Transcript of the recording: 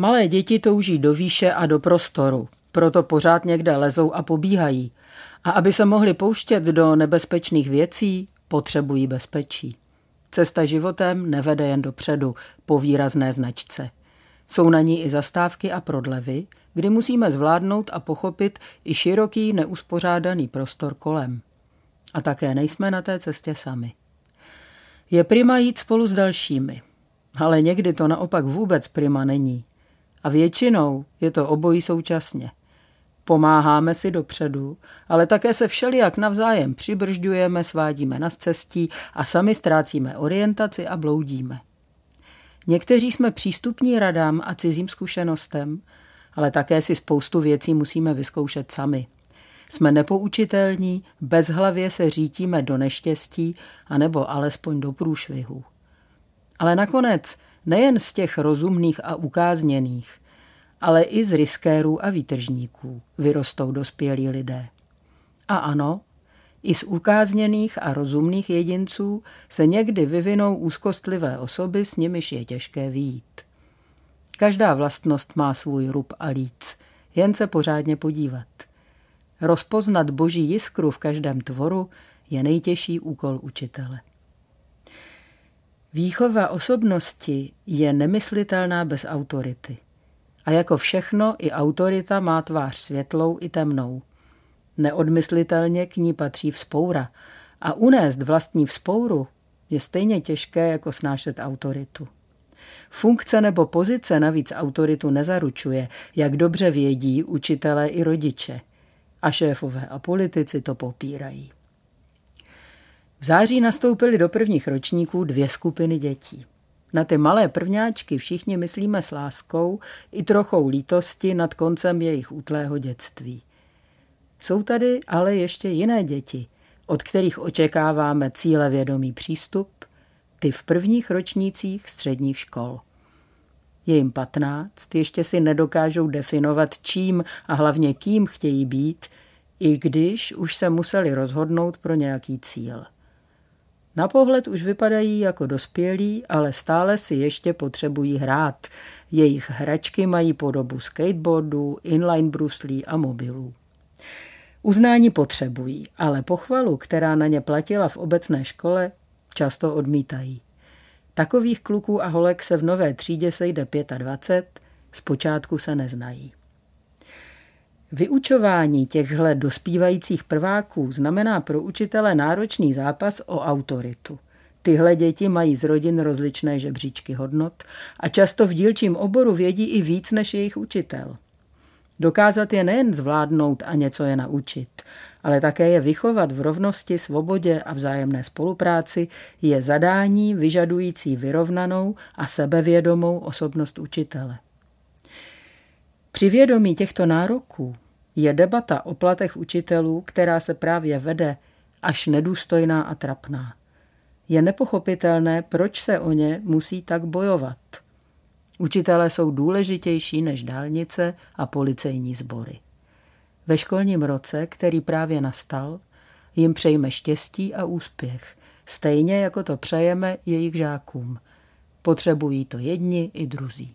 Malé děti touží do výše a do prostoru, proto pořád někde lezou a pobíhají. A aby se mohli pouštět do nebezpečných věcí, potřebují bezpečí. Cesta životem nevede jen dopředu, po výrazné značce. Jsou na ní i zastávky a prodlevy, kdy musíme zvládnout a pochopit i široký neuspořádaný prostor kolem. A také nejsme na té cestě sami. Je prima jít spolu s dalšími, ale někdy to naopak vůbec prima není. A většinou je to obojí současně. Pomáháme si dopředu, ale také se všelijak navzájem přibržďujeme, svádíme na cestí a sami ztrácíme orientaci a bloudíme. Někteří jsme přístupní radám a cizím zkušenostem, ale také si spoustu věcí musíme vyzkoušet sami. Jsme nepoučitelní, bezhlavě se řítíme do neštěstí, anebo alespoň do průšvihu. Ale nakonec nejen z těch rozumných a ukázněných, ale i z riskérů a výtržníků vyrostou dospělí lidé. A ano, i z ukázněných a rozumných jedinců se někdy vyvinou úzkostlivé osoby, s nimiž je těžké výjít. Každá vlastnost má svůj rub a líc, jen se pořádně podívat. Rozpoznat boží jiskru v každém tvoru je nejtěžší úkol učitele. Výchova osobnosti je nemyslitelná bez autority. A jako všechno, i autorita má tvář světlou i temnou. Neodmyslitelně k ní patří vzpoura. A unést vlastní vzpouru je stejně těžké, jako snášet autoritu. Funkce nebo pozice navíc autoritu nezaručuje, jak dobře vědí učitelé i rodiče. A šéfové a politici to popírají. V září nastoupily do prvních ročníků dvě skupiny dětí. Na ty malé prvňáčky všichni myslíme s láskou i trochou lítosti nad koncem jejich útlého dětství. Jsou tady ale ještě jiné děti, od kterých očekáváme cílevědomý přístup, ty v prvních ročnících středních škol. Je jim patnáct, ještě si nedokážou definovat, čím a hlavně kým chtějí být, i když už se museli rozhodnout pro nějaký cíl. Na pohled už vypadají jako dospělí, ale stále si ještě potřebují hrát. Jejich hračky mají podobu skateboardů, inline bruslí a mobilů. Uznání potřebují, ale pochvalu, která na ně platila v obecné škole, často odmítají. Takových kluků a holek se v nové třídě sejde 25, zpočátku se neznají. Vyučování těchto dospívajících prváků znamená pro učitele náročný zápas o autoritu. Tyhle děti mají z rodin rozličné žebříčky hodnot a často v dílčím oboru vědí i víc než jejich učitel. Dokázat je nejen zvládnout a něco je naučit, ale také je vychovat v rovnosti, svobodě a vzájemné spolupráci je zadání vyžadující vyrovnanou a sebevědomou osobnost učitele. Při vědomí těchto nároků je debata o platech učitelů, která se právě vede, až nedůstojná a trapná. Je nepochopitelné, proč se o ně musí tak bojovat. Učitelé jsou důležitější než dálnice a policejní sbory. Ve školním roce, který právě nastal, jim přejme štěstí a úspěch, stejně jako to přejeme jejich žákům. Potřebují to jedni i druzí.